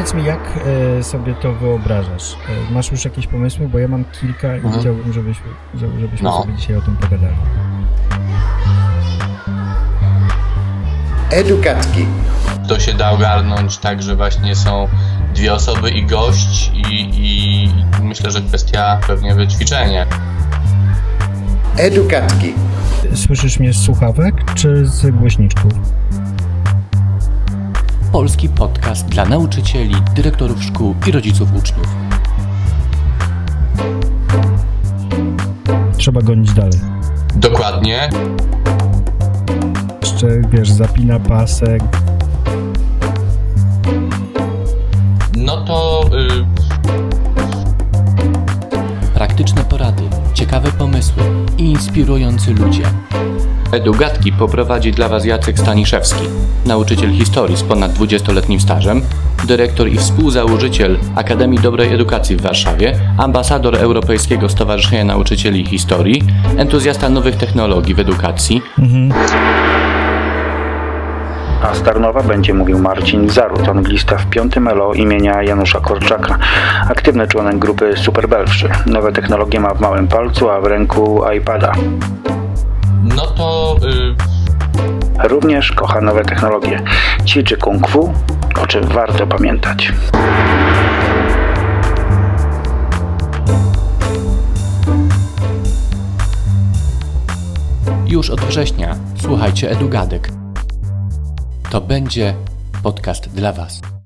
powiedz mi, jak e, sobie to wyobrażasz? E, masz już jakieś pomysły? Bo ja mam kilka i Mhm. chciałbym, żebyś, żeby- żebyśmy No. sobie dzisiaj o tym pogadali. Educatki. To się da ogarnąć tak, że właśnie są dwie osoby i gość i, i myślę, że kwestia pewnie wyćwiczenia. Educatki. Słyszysz mnie z słuchawek czy z głośniczków? Polski podcast dla nauczycieli, dyrektorów szkół i rodziców uczniów. Trzeba gonić dalej. Dokładnie. Jeszcze, wiesz, zapina pasek. No to y, Praktyczne porady, ciekawe pomysły i inspirujący ludzie. Edugatki poprowadzi dla Was Jacek Staniszewski, nauczyciel historii z ponad 20-letnim stażem, dyrektor i współzałożyciel Akademii Dobrej Edukacji w Warszawie, ambasador Europejskiego Stowarzyszenia Nauczycieli Historii, entuzjasta nowych technologii w edukacji, A z Tarnowa będzie mówił Marcin Zarut, anglista w piątym ELO imienia Janusza Korczaka. Aktywny członek grupy Super Belfrzy. Nowe technologie ma w małym palcu, a w ręku iPada. No to y, Również kocha nowe technologie. Ćwiczy kung fu, o czym warto pamiętać. Już od września słuchajcie Edugadek. To będzie podcast dla Was.